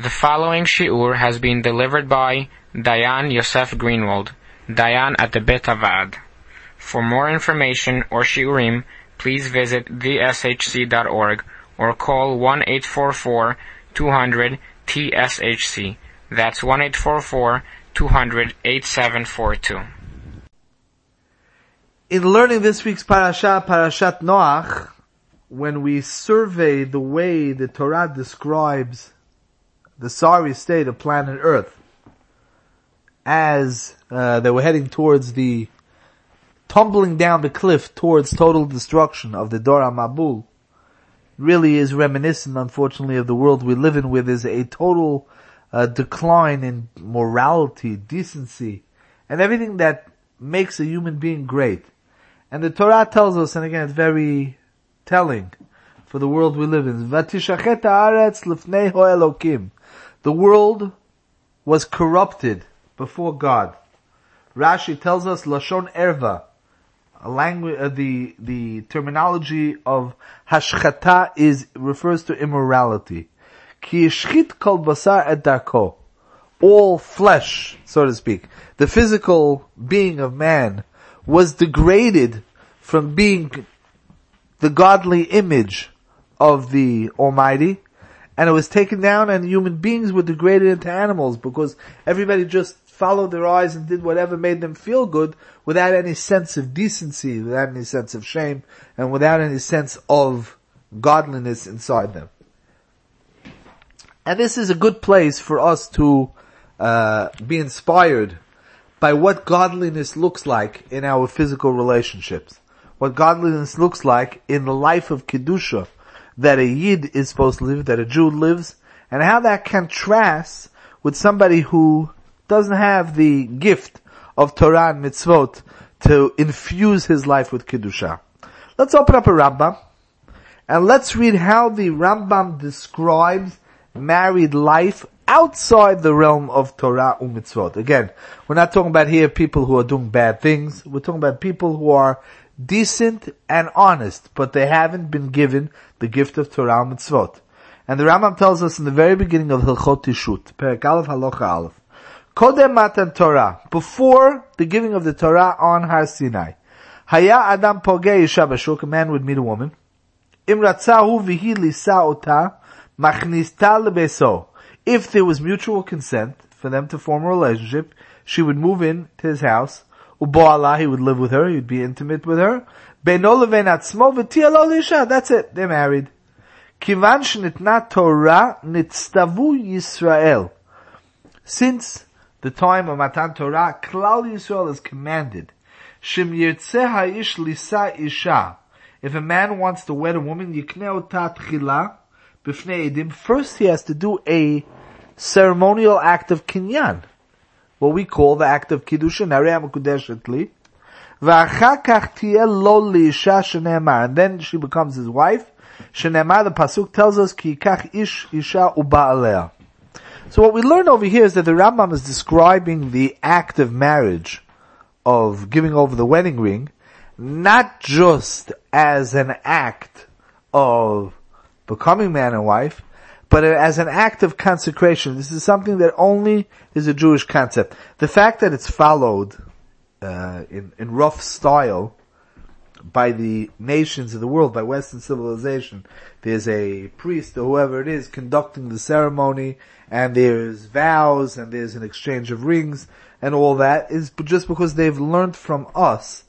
The following shiur has been delivered by Dayan Yosef Greenwald, Dayan at the Bet Avad. For more information or shiurim, please visit theshc.org or call 1-844-200-TSHC. That's 1-844-200-8742. In learning this week's parasha, Parashat Noach, when we survey the way the Torah describes the sorry state of planet Earth as uh, they were heading towards the tumbling down the cliff towards total destruction of the Dor HaMabul, really is reminiscent, unfortunately, of the world we live in, where there's a total uh, decline in morality, decency, and everything that makes a human being great. And the Torah tells us, and again, it's very telling for the world we live in. The world was corrupted before God. Rashi tells us lashon erva, a language, uh, the the terminology of hashchata is refers to immorality. Ki yishchit kol basar et darko. All flesh, so to speak, the physical being of man was degraded from being the godly image of the Almighty, and it was taken down and human beings were degraded into animals because everybody just followed their eyes and did whatever made them feel good without any sense of decency, without any sense of shame, and without any sense of godliness inside them. And this is a good place for us to uh, be inspired by what godliness looks like in our physical relationships. What godliness looks like in the life of Kedusha that a Yid is supposed to live, that a Jew lives, and how that contrasts with somebody who doesn't have the gift of Torah and mitzvot to infuse his life with Kedusha. Let's open up a Rambam and let's read how the Rambam describes married life outside the realm of Torah and mitzvot. Again, we're not talking about here people who are doing bad things. We're talking about people who are decent and honest, but they haven't been given the gift of Torah and mitzvot. And the Rambam tells us in the very beginning of Hilchot Ishut, Perek Aleph Halacha Aleph, Kodem Matan Torah, before the giving of the Torah on Har Sinai, Haya Adam Pogei Yisha a man would meet a woman, Imratzahu Vihi Lisa Ota, Machnista Lebeso. If there was mutual consent for them to form a relationship, she would move in to his house, Ubo'ala, he would live with her, he would be intimate with her. That's it. They're married. Kivan shnitna Torah nitztavu Yisrael. Since the time of Matan Torah, Klal Yisrael is commanded. If a man wants to wed a woman, edim. First he has to do a ceremonial act of kinyan what we call the act of Kiddushin. And then she becomes his wife. Shenemar, the Pasuk tells us, Ki kach ish isha uba'alea. So what we learn over here is that the Rambam is describing the act of marriage, of giving over the wedding ring, not just as an act of becoming man and wife, but as an act of consecration. This is something that only is a Jewish concept. The fact that it's followed uh, in, in rough style by the nations of the world, by Western civilization, there's a priest or whoever it is conducting the ceremony, and there's vows, and there's an exchange of rings, and all that is just because they've learned from us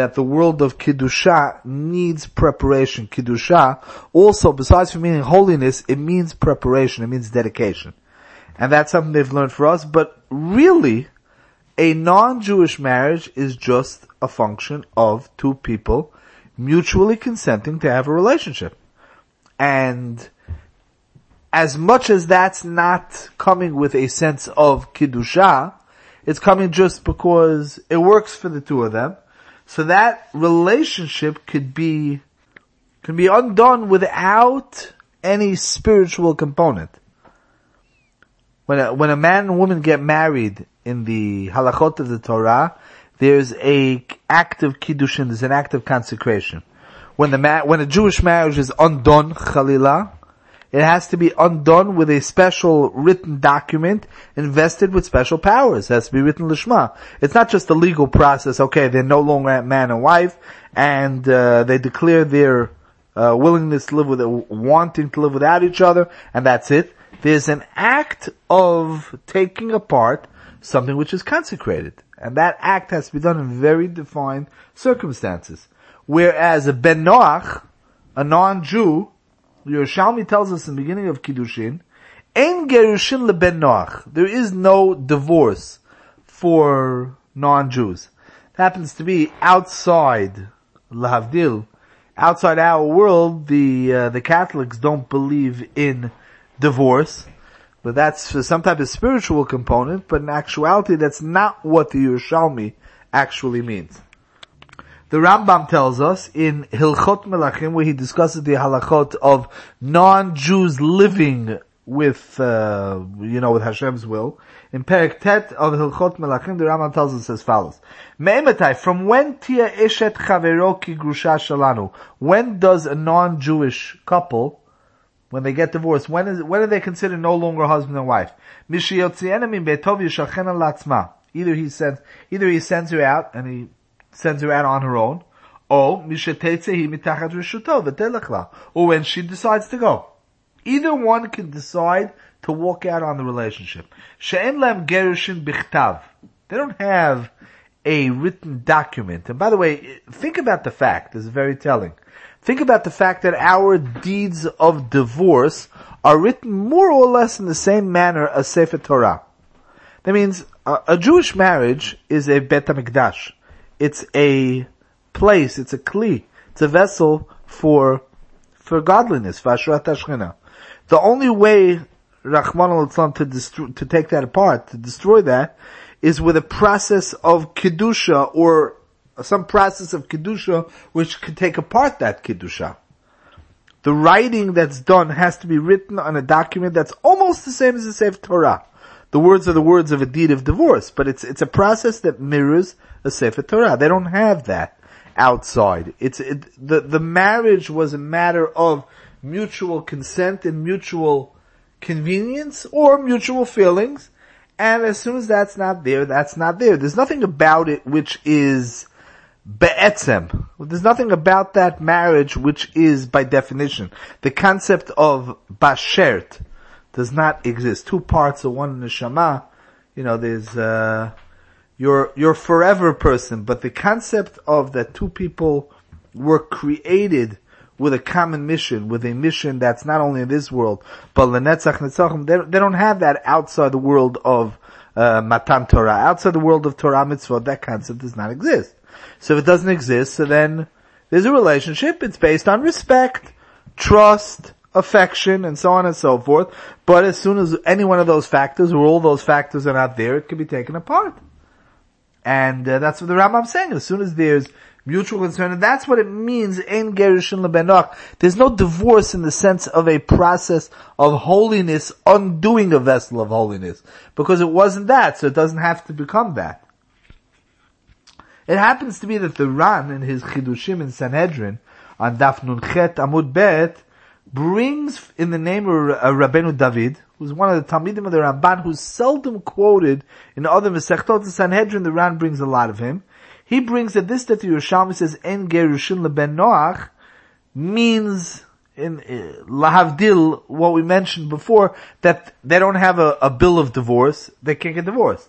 that the world of Kiddusha needs preparation. Kiddusha also, besides from meaning holiness, it means preparation, it means dedication. And that's something they've learned for us, but really, a non-Jewish marriage is just a function of two people mutually consenting to have a relationship. And as much as that's not coming with a sense of Kiddusha, it's coming just because it works for the two of them, so that relationship could be, can be undone without any spiritual component. When a, when a man and woman get married in the halachot of the Torah, there's a act of kiddushin, there's an act of consecration. When the ma- when a Jewish marriage is undone, chalila, It has to be undone with a special written document invested with special powers. It has to be written lishma. It's not just a legal process. Okay, they're no longer man and wife, and uh, they declare their uh, willingness to live with, wanting to live without each other, and that's it. There's an act of taking apart something which is consecrated, and that act has to be done in very defined circumstances. Whereas a ben Noach, a non-Jew, Yerushalmi tells us in the beginning of Kiddushin, Ein gerushin leben Noach. There is no divorce for non-Jews. It happens to be outside Lahavdil, outside our world, the uh, the Catholics don't believe in divorce, but that's for some type of spiritual component. But in actuality, that's not what the Yerushalmi actually means. The Rambam tells us in Hilchot Melachim, where he discusses the halachot of non-Jews living with, uh, you know, with Hashem's will. In Perek Tet of Hilchot Melachim, the Rambam tells us as follows. Me'emetai, from when tia eshet chavero ki grusha shalanu? When does a non-Jewish couple, when they get divorced, when is, when are they considered no longer husband and wife? Mishiyotziena min beitov yishachena latzma. Either he sends, either he sends her out and he sends her out on her own, or or when she decides to go. Either one can decide to walk out on the relationship. They don't have a written document. And by the way, think about the fact, this is very telling. Think about the fact that our deeds of divorce are written more or less in the same manner as Sefer Torah. That means a, a Jewish marriage is a Bet HaMikdash. It's a place, it's a kli, it's a vessel for, for godliness, Vashrat Ashchina. The only way, Rahman al to destroy, to take that apart, to destroy that, is with a process of Kedusha or some process of Kedusha which can take apart that Kedusha. The writing that's done has to be written on a document that's almost the same as the Sefer Torah. The words are the words of a deed of divorce, but it's, it's a process that mirrors a Sefer Torah. They don't have that outside. It's, it, the, the marriage was a matter of mutual consent and mutual convenience or mutual feelings. And as soon as that's not there, that's not there. There's nothing about it which is be'etzem. There's nothing about that marriage which is by definition. The concept of bashert does not exist. Two parts of one neshama. You know, there's, uh, you're, you're forever person, but the concept of that two people were created with a common mission, with a mission that's not only in this world, but lenetzach netzachim, they, they don't have that outside the world of uh, Matan Torah. Outside the world of Torah mitzvah, that concept does not exist. So if it doesn't exist, so then there's a relationship, it's based on respect, trust, affection, and so on and so forth. But as soon as any one of those factors, or all those factors are not there, it can be taken apart. And uh, that's what the Rambam's saying. As soon as there's mutual concern, and that's what it means in Gerushin leben Noach. There's no divorce in the sense of a process of holiness undoing a vessel of holiness. Because it wasn't that, so it doesn't have to become that. It happens to be that the Ran in his Chidushim in Sanhedrin on Daf Nun Chet Amud Bet brings in the name of Rabbeinu David, who's one of the Talmidim of the Ramban, who's seldom quoted in other Masechtot the Sanhedrin. The Ran brings a lot of him. He brings that this that the Yerushalmi says En Gerushin leben Noach means in uh, Lahavdil what we mentioned before that they don't have a, a bill of divorce. They can't get divorced.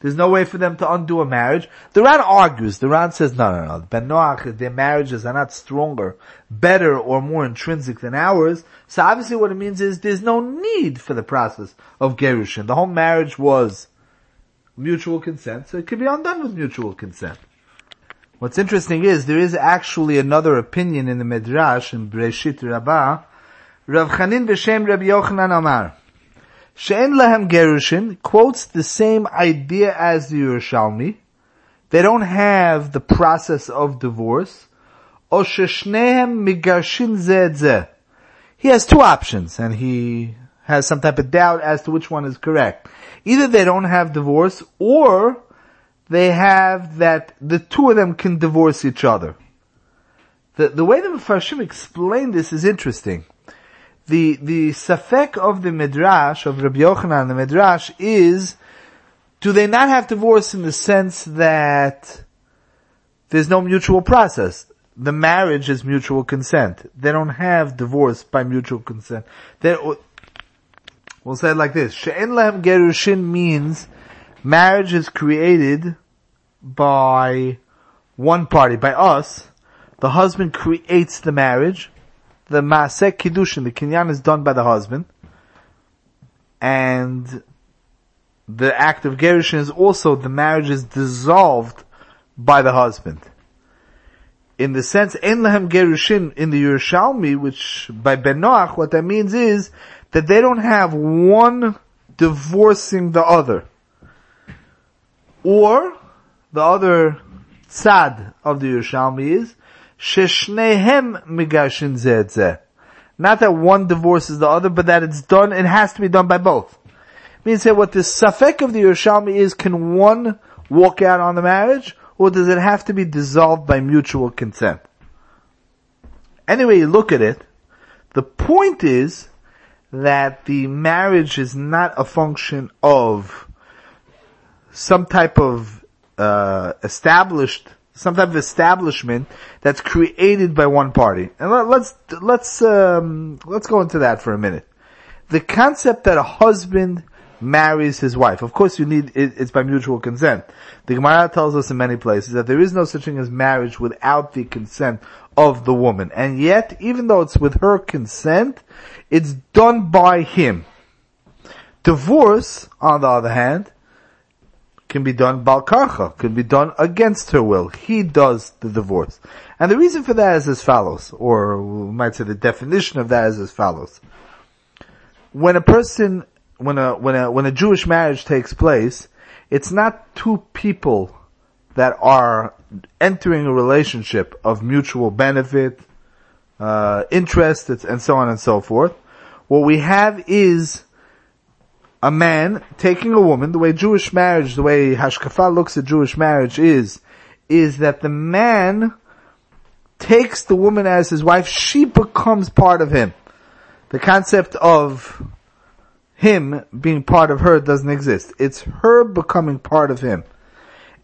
There's no way for them to undo a marriage. The Ran argues. The Ran says, no, no, no. Ben Noach, their marriages are not stronger, better, or more intrinsic than ours. So obviously what it means is there's no need for the process of Gerushin. The whole marriage was mutual consent, so it could be undone with mutual consent. What's interesting is there is actually another opinion in the Midrash in Breshit Rabbah. Rav Chanin b'Shem Rabbi Yochanan Amar. She'en lahem gerushin quotes the same idea as the Yerushalmi. They don't have the process of divorce. O sheshnehem migarshin zeh He has two options and he has some type of doubt as to which one is correct. Either they don't have divorce or they have that the two of them can divorce each other. The, the way the Mepharshim explain this is interesting. The, the safek of the Midrash, of Rabbi Yochanan, the Midrash, is, do they not have divorce in the sense that there's no mutual process? The marriage is mutual consent. They don't have divorce by mutual consent. They, we'll say it like this. She'en lehem gerushin means marriage is created by one party, by us. The husband creates the marriage. The Maaseh Kiddushin, the Kinyan is done by the husband. And the act of Gerushin is also, the marriage is dissolved by the husband. In the sense, En Lehem Gerushin in the Yerushalmi, which by Ben Noach, what that means is that they don't have one divorcing the other. Or, the other tzad of the Yerushalmi is, sheshnehem migarshin zeh Not that one divorces the other, but that it's done, it has to be done by both. Means that what the safek of the Yerushalmi is, can one walk out on the marriage, or does it have to be dissolved by mutual consent? Anyway, you look at it, the point is that the marriage is not a function of some type of uh, established some type of establishment that's created by one party. And let, us let's um, let's go into that for a minute. The concept that a husband marries his wife. Of course, you need it, it's by mutual consent. The Gemara tells us in many places that there is no such thing as marriage without the consent of the woman. And yet, even though it's with her consent, it's done by him. Divorce, on the other hand, can be done balkarcha, can be done against her will. He does the divorce. And the reason for that is as follows, or we might say the definition of that is as follows. When a person, when a, when a, when a Jewish marriage takes place, it's not two people that are entering a relationship of mutual benefit, uh, interest, and so on and so forth. What we have is a man taking a woman, the way Jewish marriage, the way Hashkafa looks at Jewish marriage is, is that the man takes the woman as his wife, she becomes part of him. The concept of him being part of her doesn't exist. It's her becoming part of him.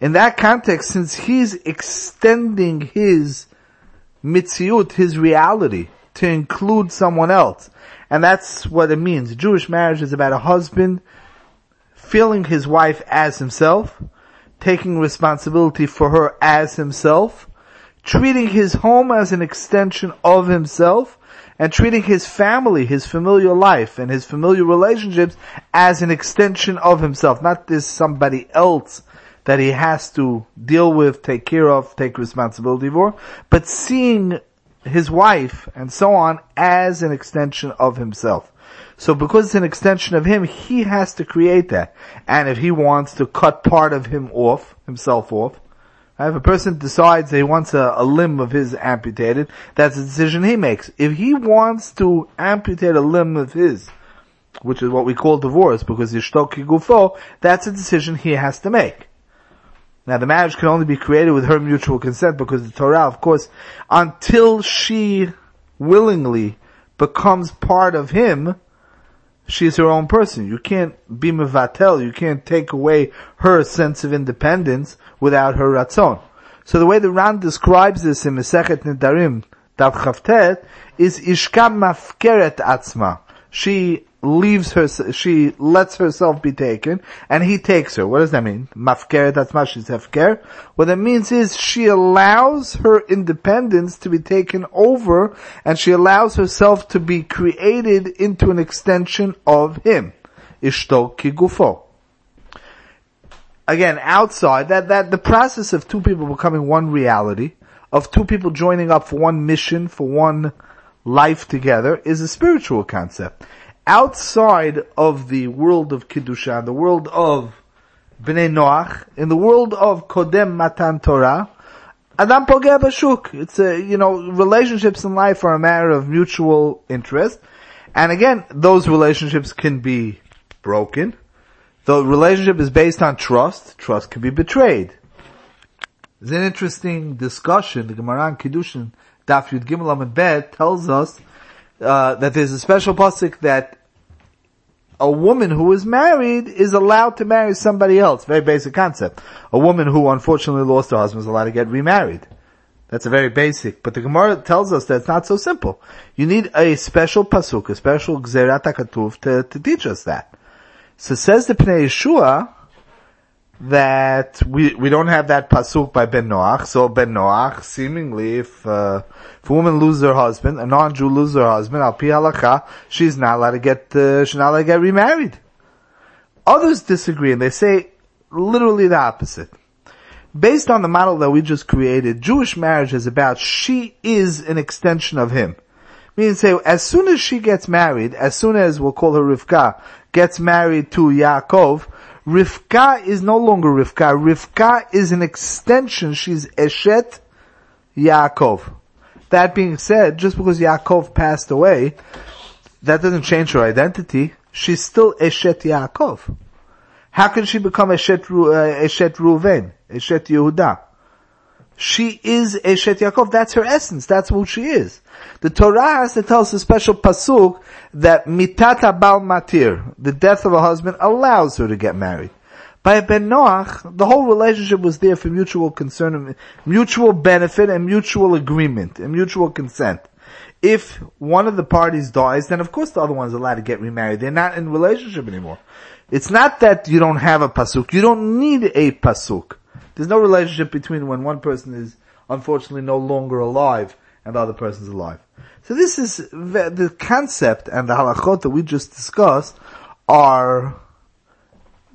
In that context, since he's extending his mitziut, his reality, to include someone else, and that's what it means. Jewish marriage is about a husband feeling his wife as himself, taking responsibility for her as himself, treating his home as an extension of himself, and treating his family, his familial life, and his familial relationships as an extension of himself, not this somebody else that he has to deal with, take care of, take responsibility for, but seeing his wife and so on as an extension of himself. So because it's an extension of him, he has to create that. And if he wants to cut part of him off, himself off, if a person decides he wants a, a, limb of his amputated, that's a decision he makes. If he wants to amputate a limb of his, which is what we call divorce, because ishto kigufo, that's a decision he has to make. Now the marriage can only be created with her mutual consent because the Torah, of course, until she willingly becomes part of him, she's her own person. You can't be mevatel, you can't take away her sense of independence without her ratzon. So the way the Ran describes this in Mesechet Nedarim, Dav Chavtet, is Ishka mafkeret atzma. She leaves her, she lets herself be taken, and he takes her. What does that mean? Mafker, that's she's hefker. What that means is she allows her independence to be taken over, and she allows herself to be created into an extension of him. Ishto kigufo. Again, outside, that, that, the process of two people becoming one reality, of two people joining up for one mission, for one life together, is a spiritual concept outside of the world of Kiddushin, the world of Bnei Noach, in the world of Kodem Matan Torah, Adam Pogeh Bashuk. It's a, you know, relationships in life are a matter of mutual interest. And again, those relationships can be broken. The relationship is based on trust. Trust can be betrayed. There's an interesting discussion. The Gemara in Kiddushin, Daf Yud Gimel Bet tells us uh, that there's a special pasuk that a woman who is married is allowed to marry somebody else. Very basic concept. A woman who unfortunately lost her husband is allowed to get remarried. That's a very basic, but the Gemara tells us that it's not so simple. You need a special pasuk, a special gzerat to, to teach us that. So says the Pnei Yehoshua that we we don't have that pasuk by Ben Noach. So Ben Noach, seemingly, if uh, if a woman loses her husband, a non-Jew loses her husband, al pi halacha, she's not allowed to get uh, she's not allowed to get remarried. Others disagree and they say literally the opposite based on the model that we just created, Jewish marriage is about she is an extension of him. Meaning say, as soon as she gets married, as soon as we'll call her Rivka, gets married to Yaakov, Rivka is no longer Rivka. Rivka is an extension. She's Eshet Yaakov. That being said, just because Yaakov passed away, that doesn't change her identity. She's still Eshet Yaakov. How can she become Eshet, uh, Eshet Ruven? Eshet Yehuda. She is Eshet Yaakov. That's her essence. That's who she is. The Torah has to tell us a special pasuk that mitata bal matir, the death of a husband, allows her to get married. By Ben Noach, the whole relationship was there for mutual concern, mutual benefit, and mutual agreement, and mutual consent. If one of the parties dies, then of course the other one's allowed to get remarried. They're not in relationship anymore. It's not that you don't have a pasuk. You don't need a pasuk. There's no relationship between when one person is unfortunately no longer alive and the other person's alive. So this is the concept and the halachot that we just discussed are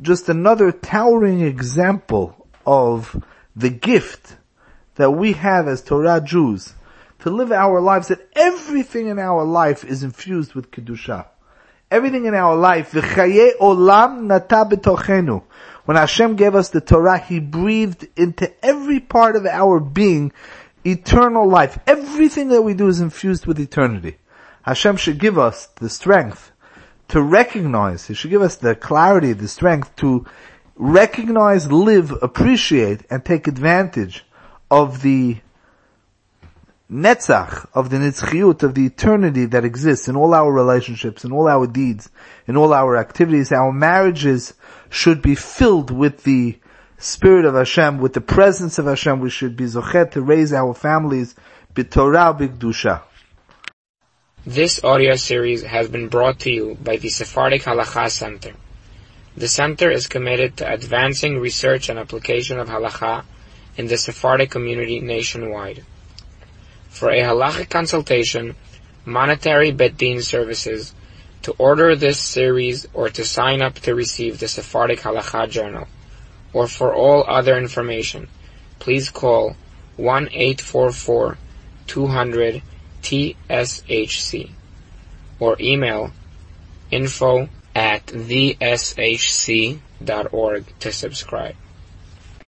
just another towering example of the gift that we have as Torah Jews to live our lives that everything in our life is infused with Kedusha. Everything in our life, v'chaye olam nata betochenu. When Hashem gave us the Torah, He breathed into every part of our being eternal life. Everything that we do is infused with eternity. Hashem should give us the strength to recognize, He should give us the clarity, the strength to recognize, live, appreciate, and take advantage of the netzach, of the nitzchiyut, of the eternity that exists in all our relationships, in all our deeds, in all our activities. Our marriages should be filled with the Spirit of Hashem, with the presence of Hashem. We should be zochet to raise our families b'torah b'gdusha. This audio series has been brought to you by the Sephardic Halacha Center. The center is committed to advancing research and application of halacha in the Sephardic community nationwide. For a halachic consultation, monetary bet din services, to order this series or to sign up to receive the Sephardic Halacha Journal, or for all other information, please call 1-844-200-TSHC or email info at theshc.org to subscribe.